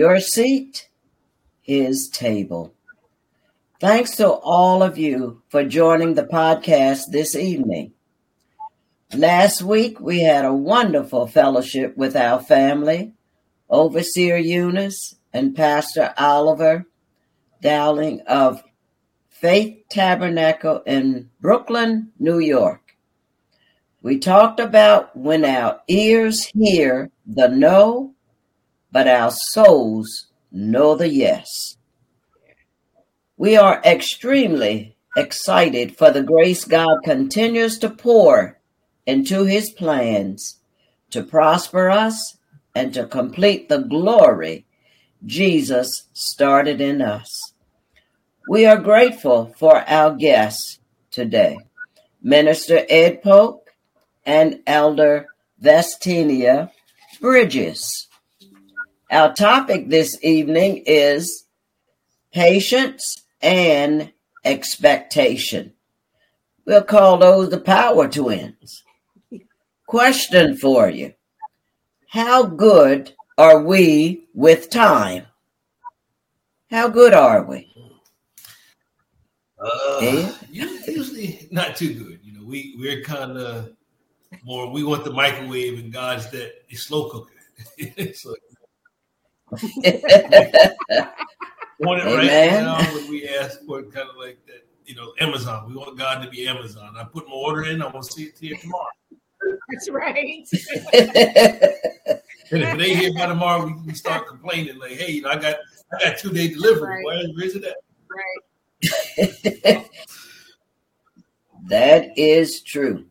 Your seat, his table. Thanks to all of you for joining the podcast this evening. Last week, we had a wonderful fellowship with our family, Overseer Eunice and Pastor Oliver Dowling of Faith Tabernacle in Brooklyn, New York. We talked about when our ears hear the no, but our souls know the yes. We are extremely excited for the grace God continues to pour into his plans to prosper us and to complete the glory Jesus started in us. We are grateful for our guests today, Minister Ed Polk and Elder Vestinia Bridges. Our topic this evening is patience and expectation. We'll call those the power twins. Question for you How good are we with time? How good are we? Uh, usually not too good. You know, we we're kind of more. We want the microwave, and God's that slow cooker. so, want it Amen. right now when we ask for it, kind of like that. You know, Amazon. We want God to be Amazon. I put my order in. I want to see it here tomorrow. That's right. and if they hear by tomorrow, we, we start complaining like, "Hey, you know, I got I got two day delivery. Right. Where is it at?" Right. that is true.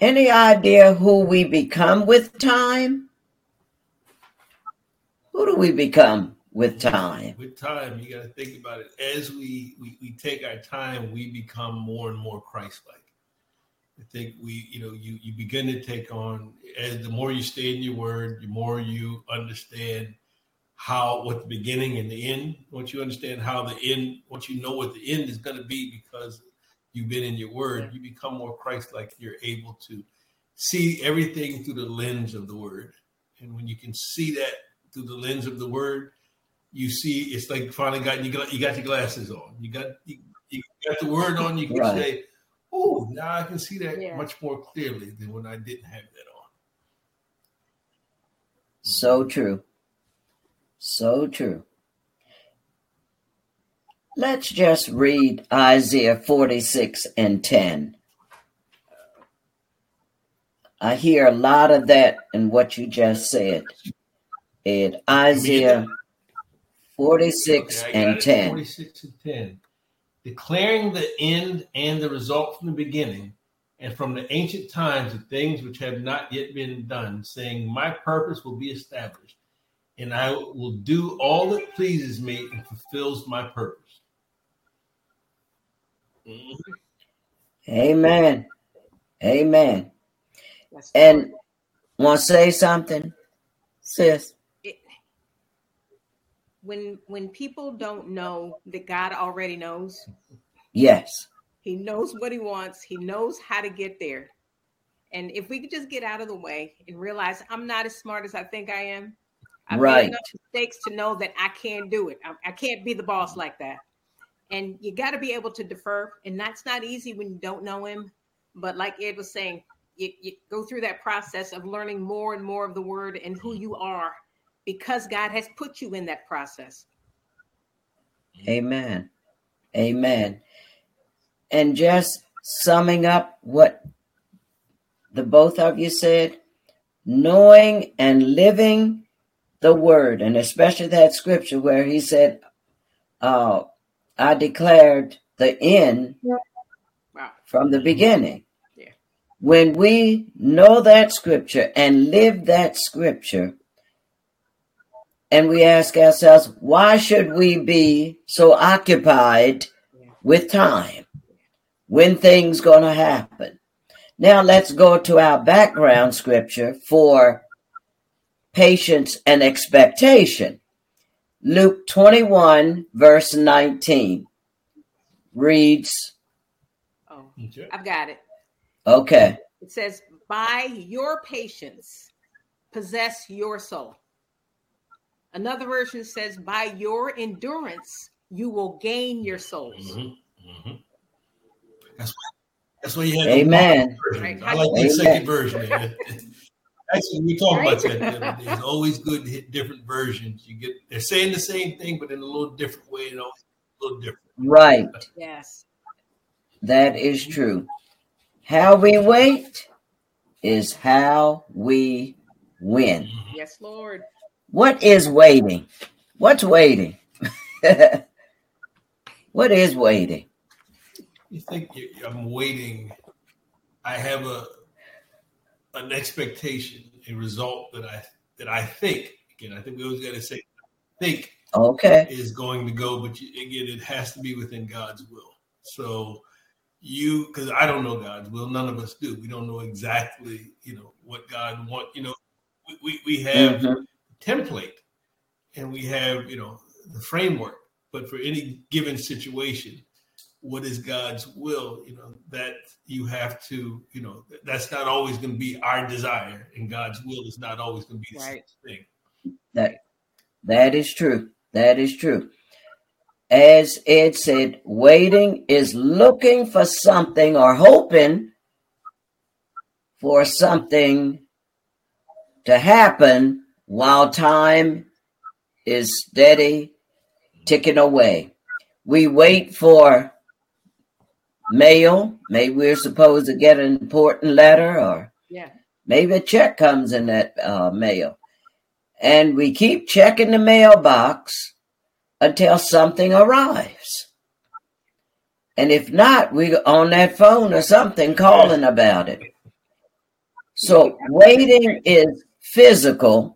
Any idea who we become with time? Who do we become with time? With time, you got to think about it. As we, we we take our time, we become more and more Christ-like. I think we, you know, you you begin to take on as the more you stay in your word, the more you understand how what the beginning and the end. Once you understand how the end, once you know what the end is going to be, because you've been in your word, you become more Christ-like. You're able to see everything through the lens of the word, and when you can see that through the lens of the word, you see it's like finally got you got you got your glasses on. You got you, you got the word on. You can right. say, "Oh, now I can see that yeah. much more clearly than when I didn't have that on." So true. So true. Let's just read Isaiah 46 and 10. I hear a lot of that in what you just said. Ed, Isaiah 46 okay, and 10. 46 and 10. Declaring the end and the result from the beginning, and from the ancient times the things which have not yet been done, saying, My purpose will be established and I will do all that pleases me and fulfills my purpose. Mm-hmm. Amen. Amen. and want to say something, sis? When when people don't know that God already knows, yes, He knows what He wants. He knows how to get there. And if we could just get out of the way and realize I'm not as smart as I think I am, I've right. made enough mistakes to know that I can't do it. I, I can't be the boss like that. And you got to be able to defer. And that's not easy when you don't know him. But like Ed was saying, you, you go through that process of learning more and more of the word and who you are because God has put you in that process. Amen. Amen. And just summing up what the both of you said, knowing and living the word, and especially that scripture where he said, uh, I declared the end wow. from the beginning. Yeah. When we know that scripture and live that scripture, and we ask ourselves, why should we be so occupied with time? When things gonna happen? Now let's go to our background scripture for patience, and expectation. Luke 21, verse 19 reads. Oh, I've got it. Okay. It says, By your patience, possess your soul. Another version says, by your endurance, you will gain your souls. Mm-hmm. Mm-hmm. That's why. That's why you have. Amen. Right. I like the second version. Actually, we talked right? about that. It's always good to hit different versions. You get they're saying the same thing, but in a little different way, and always a little different. Right. Yes. That is true. How we wait is how we win. Yes, Lord. What is waiting? What's waiting? what is waiting? You think I'm waiting? I have a an expectation, a result that I that I think. Again, I think we always got to say think. Okay. Is going to go, but you, again, it has to be within God's will. So you, because I don't know God's will, none of us do. We don't know exactly, you know, what God want. You know, we we, we have mm-hmm. Template, and we have you know the framework, but for any given situation, what is God's will, you know, that you have to, you know, that's not always going to be our desire, and God's will is not always going to be the right. same thing. That that is true. That is true. As Ed said, waiting is looking for something or hoping for something to happen while time is steady ticking away. We wait for mail. Maybe we're supposed to get an important letter, or yeah, maybe a check comes in that uh, mail, and we keep checking the mailbox until something arrives. And if not, we're on that phone or something calling about it. So waiting is physical.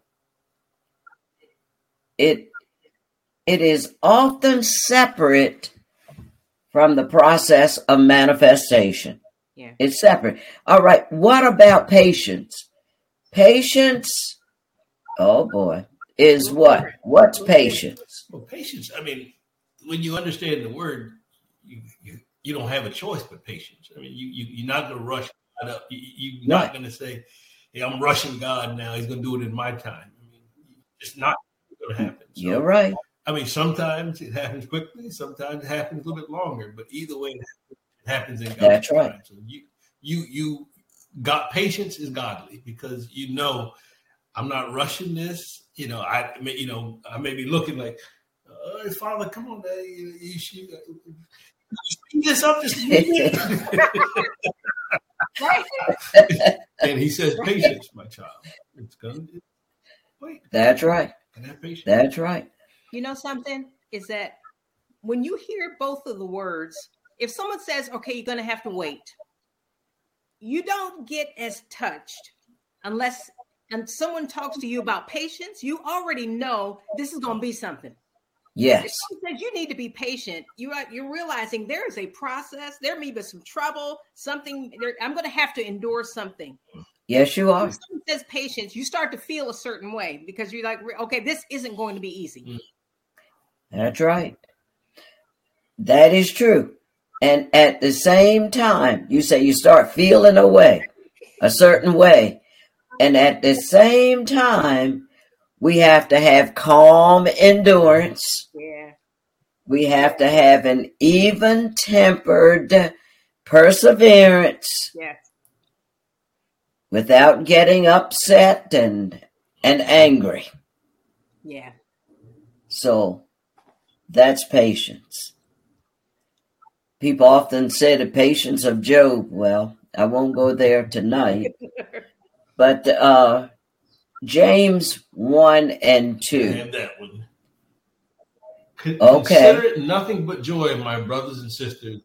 It it is often separate from the process of manifestation. Yeah. It's separate. All right. What about patience? Patience, oh boy, is what? What's patience? Well, patience, I mean, when you understand the word, you, you, you don't have a choice but patience. I mean, you, you, you're not going to rush God up. You, you're not right. going to say, hey, I'm rushing God now. He's going to do it in my time. I mean, it's not going to happen. So, you're right. I mean, sometimes it happens quickly, sometimes it happens a little bit longer, but either way, it happens in God's That's time. right. So you, you, you got patience is godly because you know I'm not rushing this. You know, I, you know, I may be looking like, oh, Father, come on, man, you, you should uh, speed this up just and he says, patience, my child. It's gonna wait. That's right. That's right. You know something is that when you hear both of the words, if someone says, "Okay, you're going to have to wait," you don't get as touched unless and someone talks to you about patience. You already know this is going to be something. Yes. Says you need to be patient. You are you're realizing there is a process. There may be some trouble. Something. There, I'm going to have to endure something. Yes, you are. When someone says patience. You start to feel a certain way because you're like, okay, this isn't going to be easy. Mm. That's right. That is true. And at the same time, you say you start feeling a way, a certain way. And at the same time, we have to have calm endurance. Yeah. We have to have an even tempered perseverance. Yes. Without getting upset and and angry. Yeah. So that's patience. People often say the patience of Job. Well, I won't go there tonight. but uh, James 1 and 2. I have that one. okay. Consider it nothing but joy, my brothers and sisters,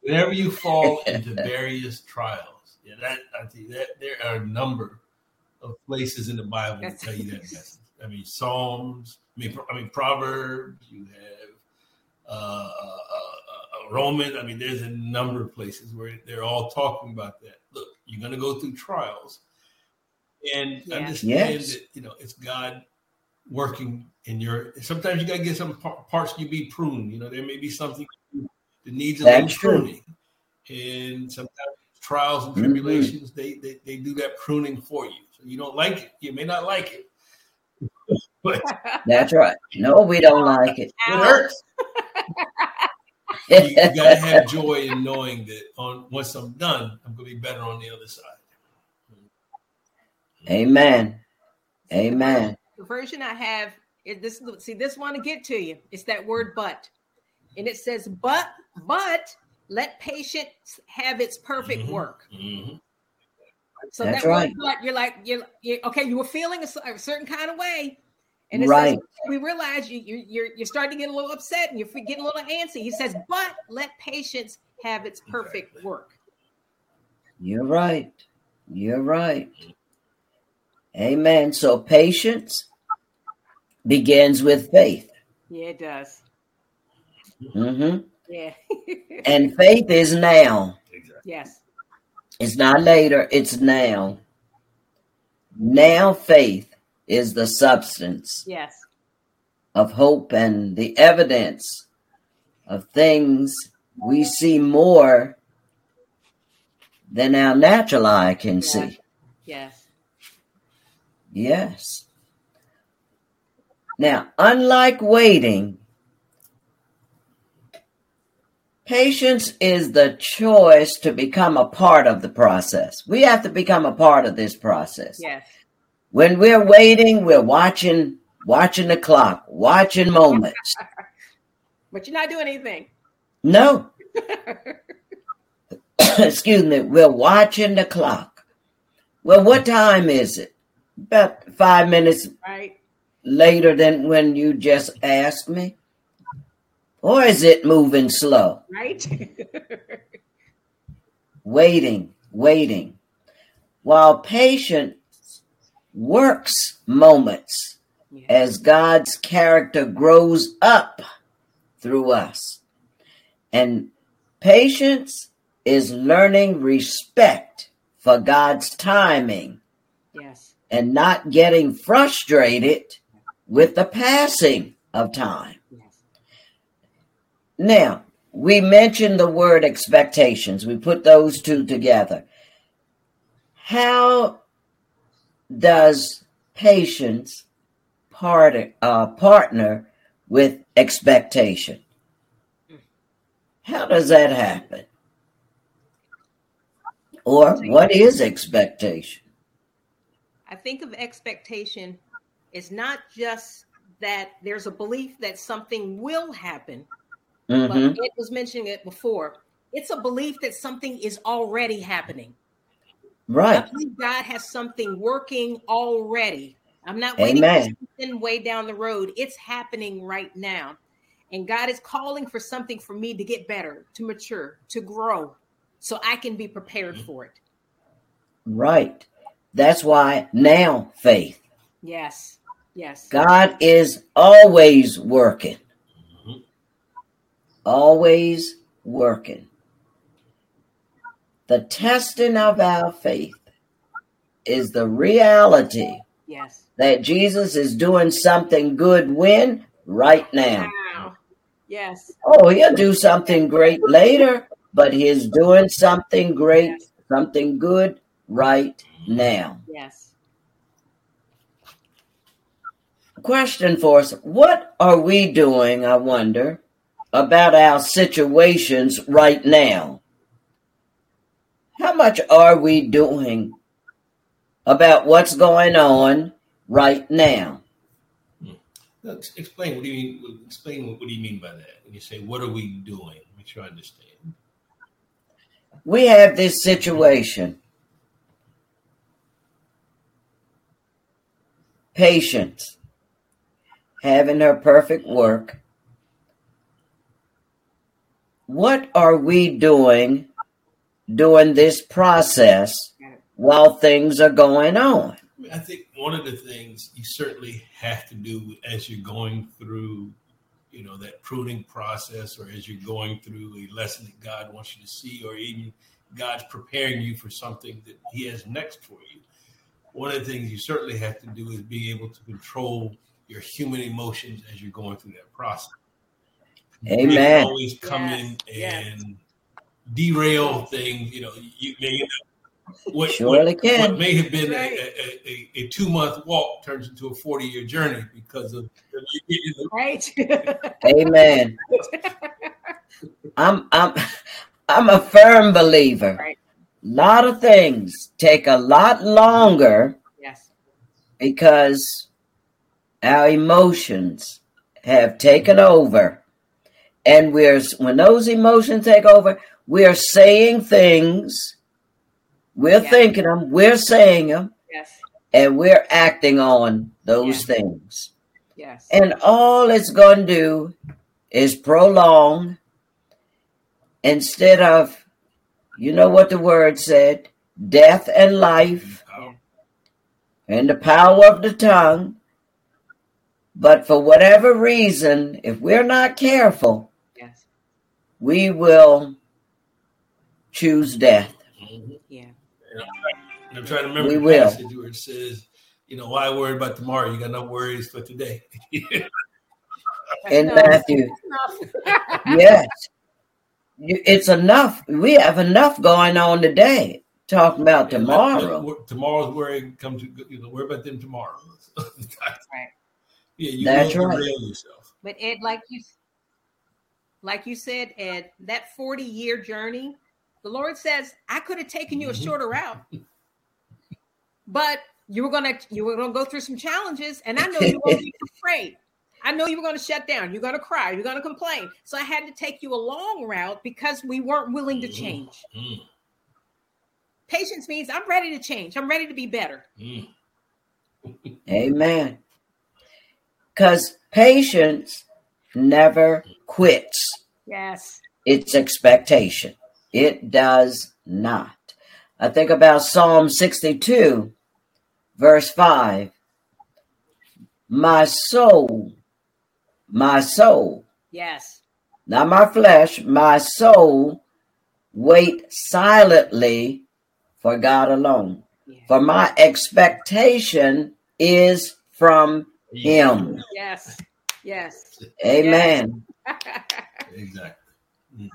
whenever you fall into various trials. Yeah, that I think that there are a number of places in the Bible that tell you that message. I mean, Psalms. I mean, I mean Proverbs. You have uh, uh, uh, Roman. I mean, there's a number of places where they're all talking about that. Look, you're going to go through trials, and yeah. understand yes. that you know it's God working in your. Sometimes you got to get some parts you be pruned. You know, there may be something that needs a little pruning, and sometimes trials and mm-hmm. tribulations mm-hmm. they, they they do that pruning for you. So you don't like it. You may not like it. but That's right. No, we don't like it. it hurts. you, you gotta have joy in knowing that on once I'm done, I'm gonna be better on the other side. Amen. Amen. The version I have is this. See, this one to get to you. It's that word "but," and it says, "But, but let patience have its perfect Mhm. work." Mhm. So That's that right. word you're like, you're, you're okay. You were feeling a, a certain kind of way, and it Right. says, we realize you, you you're you're starting to get a little upset and you're getting a little antsy. He says, "But let patience have its perfect work." You're right. You're right. Amen. So patience begins with faith. Yeah, it does. hmm Yeah. And faith is now. Exactly. yes. It's not later, it's now. Now faith is the substance Yes. of hope and the evidence of things we see more than our natural eye can Yeah. see. Yes. Yes. Now, unlike waiting, patience is the choice to become a part of the process. We have to become a part of this process. Yes. When we're waiting, we're watching watching the clock, watching moments. But you're not doing anything. No, excuse me, we're watching the clock. Well, what time is it? About five minutes right. later than when you just asked me? Or is it moving slow? Right. Waiting, waiting. While patience works moments Yeah. as God's character grows up through us. And patience is learning respect for God's timing yes. and not getting frustrated with the passing of time. Now, we mentioned the word expectations. We put those two together. How does patience part, uh, partner with expectation? How does that happen? Or what is expectation? I think of expectation is not just that there's a belief that something will happen, hmm but it was mentioning it before. It's a belief that something is already happening. I Right. believe God has something working already. I'm not waiting Amen. for something way down the road. It's happening right now. And God is calling for something for me to get better, to mature, to grow, so I can be prepared for it. Right. That's why now faith. Yes. Yes. God is always working. Always working. The testing of our faith is the reality Yes. that Jesus is doing something good when? Right now. Wow. Yes. Oh, he'll do something great later, but he's doing something great, something good right now. Yes. Question for us What are we doing, I wonder, about our situations right now? How much are we doing about what's going on right now? Hmm. Ex- Explain what do you mean? Explain what, what do you mean by that when you say what are we doing? Make sure I understand. We have this situation. Patience, having her perfect work. What are we doing during this process while things are going on? I, think one of the things you certainly have to do as you're going through, you know, that pruning process, or as you're going through a lesson that God wants you to see, or even God's preparing you for something that He has next for you. One of the things you certainly have to do is be able to control your human emotions as you're going through that process. You Amen. always come Yes, in yes. and derail things. You know, you may end up what, Surely what, can. what may have been Right. a, a, a, a two month walk turns into a 40 year journey because of Right. Amen. I'm I'm I'm a firm believer. Right. A lot of things take a lot longer yes. because our emotions have taken over. And we're when those emotions take over, we're saying things, we're Yeah. thinking them, we're saying them, Yes. and we're acting on those things. Yes. And all it's going to do is prolong instead of, you know what the word said, death and life and the power of the tongue. But for whatever reason, if we're not careful, yes. We will choose death. Mm-hmm. Yeah. And I'm trying to remember We the will. passage where it says, you know, why worry about tomorrow? You got no worries for today. In Matthew, yes. It's enough. We have enough going on today. Talking about Yeah, let- tomorrow. let- tomorrow's worry come to you know, worry about them tomorrow. Right. Yeah, you That's will right. yourself. But Ed, like you, like you said, Ed, that forty-year journey, the Lord says, I could have taken you a Mhm. shorter route, but you were gonna you were gonna go through some challenges, and I know you were gonna be afraid. I know you were gonna shut down. You're gonna cry. You're gonna complain. So I had to take you a long route because we weren't willing to Mhm. change. Mm, Patience means I'm ready to change. I'm ready to be better. mm. Amen. Because patience never quits Yes. its expectation. It does not. I think about Psalm 62, verse 5. My soul, my soul, Yes. not my flesh, my soul, wait silently for God alone. Yeah. For my expectation is from Him. Yes. Yes. Amen. Exactly.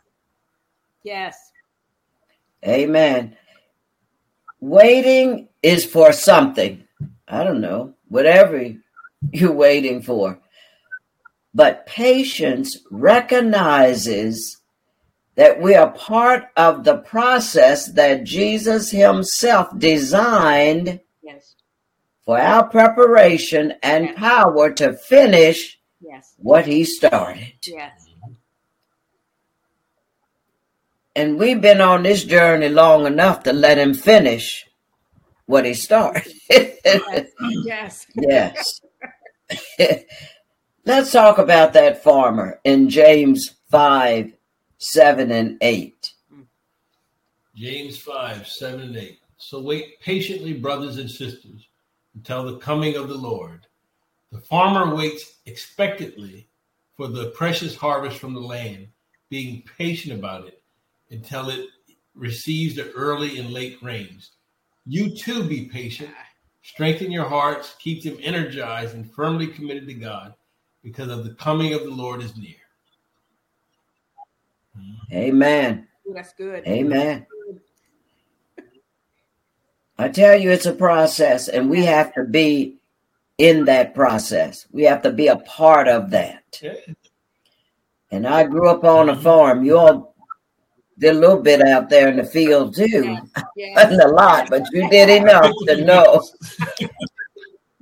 yes. Amen. Waiting is for something. I don't know, whatever you're waiting for. But patience recognizes that we are part of the process that Jesus Himself designed Yes. for our preparation and Yes. power to finish Yes. what He started. Yes. And we've been on this journey long enough to let Him finish what He started. Yes. yes. yes. Let's talk about that farmer in James 5 7 and 8. James 5, 7 and 8. So wait patiently, brothers and sisters, until the coming of the Lord. The farmer waits expectantly for the precious harvest from the land, being patient about it until it receives the early and late rains. You too be patient. Strengthen your hearts, keep them energized and firmly committed to God, because of the coming of the Lord is near. Amen. Ooh, that's good. Amen. I tell you, it's a process, and we have to be in that process. We have to be a part of that. And I grew up on a mm-hmm. farm. You all did a little bit out there in the field too. Yes. Yes. Wasn't a lot, but you did enough to know.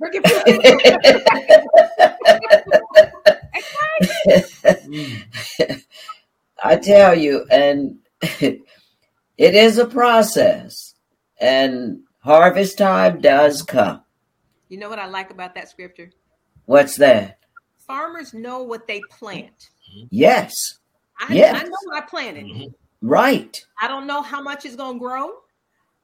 Look at people. I tell you, and it is a process, and harvest time does come. You know what I like about that scripture? What's that? Farmers know what they plant. Yes, I, Yes. I know what I planted. Mhm. right. I don't know how much is going to grow.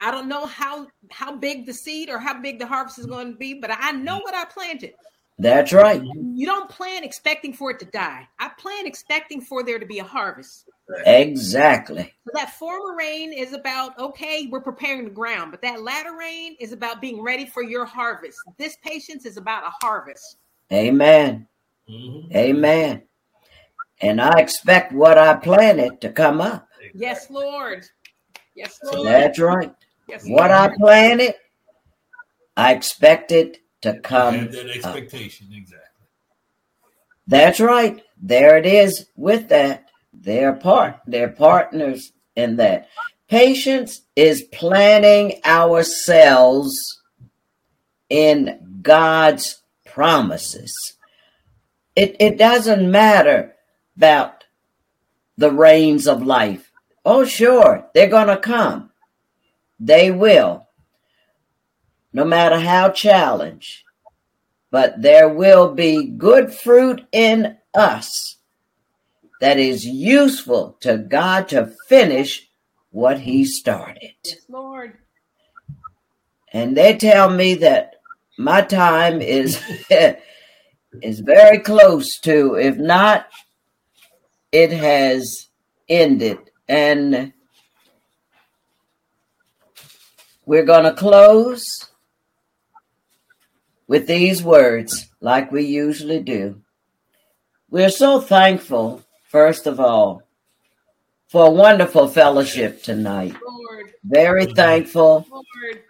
I don't know how how big the seed or how big the harvest is going to be, but I know what I planted. That's right. You don't plan expecting for it to die. I plan expecting for there to be a harvest. Exactly. So that former rain is about okay, we're preparing the ground, but that latter rain is about being ready for your harvest. This patience is about a harvest. Amen. Mhm. Amen. And I expect what I planted to come up. Yes, Lord. Yes, Lord. That's right. Yes, what I planted, I expect it to come. have that expectation, up. exactly. That's right. There it is with that. They're part, they're partners in that. Patience is planning ourselves in God's promises. It, it doesn't matter about the rains of life. Oh, sure, they're going to come. They will, no matter how challenged. But there will be good fruit in us that is useful to God to finish what He started. Yes, Lord. And they tell me that my time is is very close to, if not, it has ended. And we're going to close with these words, like we usually do. We're so thankful, first of all, for a wonderful fellowship tonight. Lord. Very thankful Lord.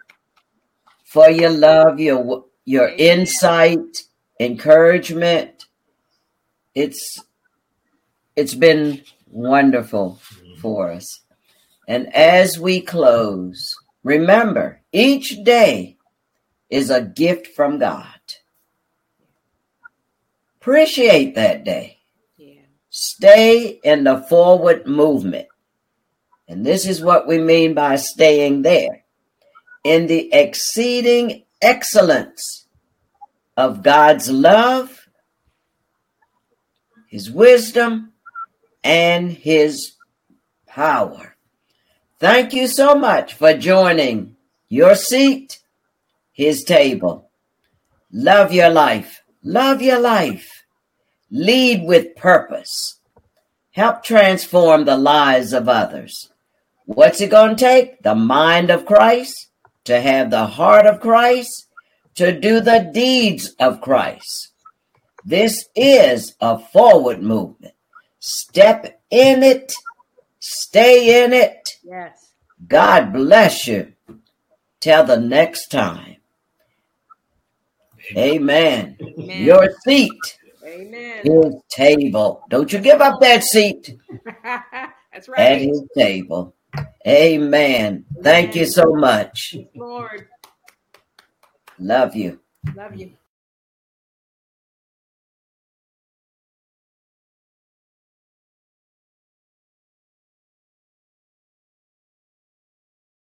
for your love, your your Amen. insight, encouragement. It's it's been wonderful mm-hmm. for us. And as we close, remember each day is a gift from God. Appreciate that day. Stay in the forward movement. And this is what we mean by staying there. In the exceeding excellence of God's love, His wisdom, and His power. Thank you so much for joining your seat, His table. Love your life. Love your life. Lead with purpose. Help transform the lives of others. What's it going to take? The mind of Christ, to have the heart of Christ, to do the deeds of Christ. This is a forward movement. Step in it, stay in it. Yes. God bless you. Till the next time. Amen. Amen. Your seat. Amen. His table. Don't you give up that seat. That's right. At his table. Amen. Thank you so much. Lord. Love you. Love you.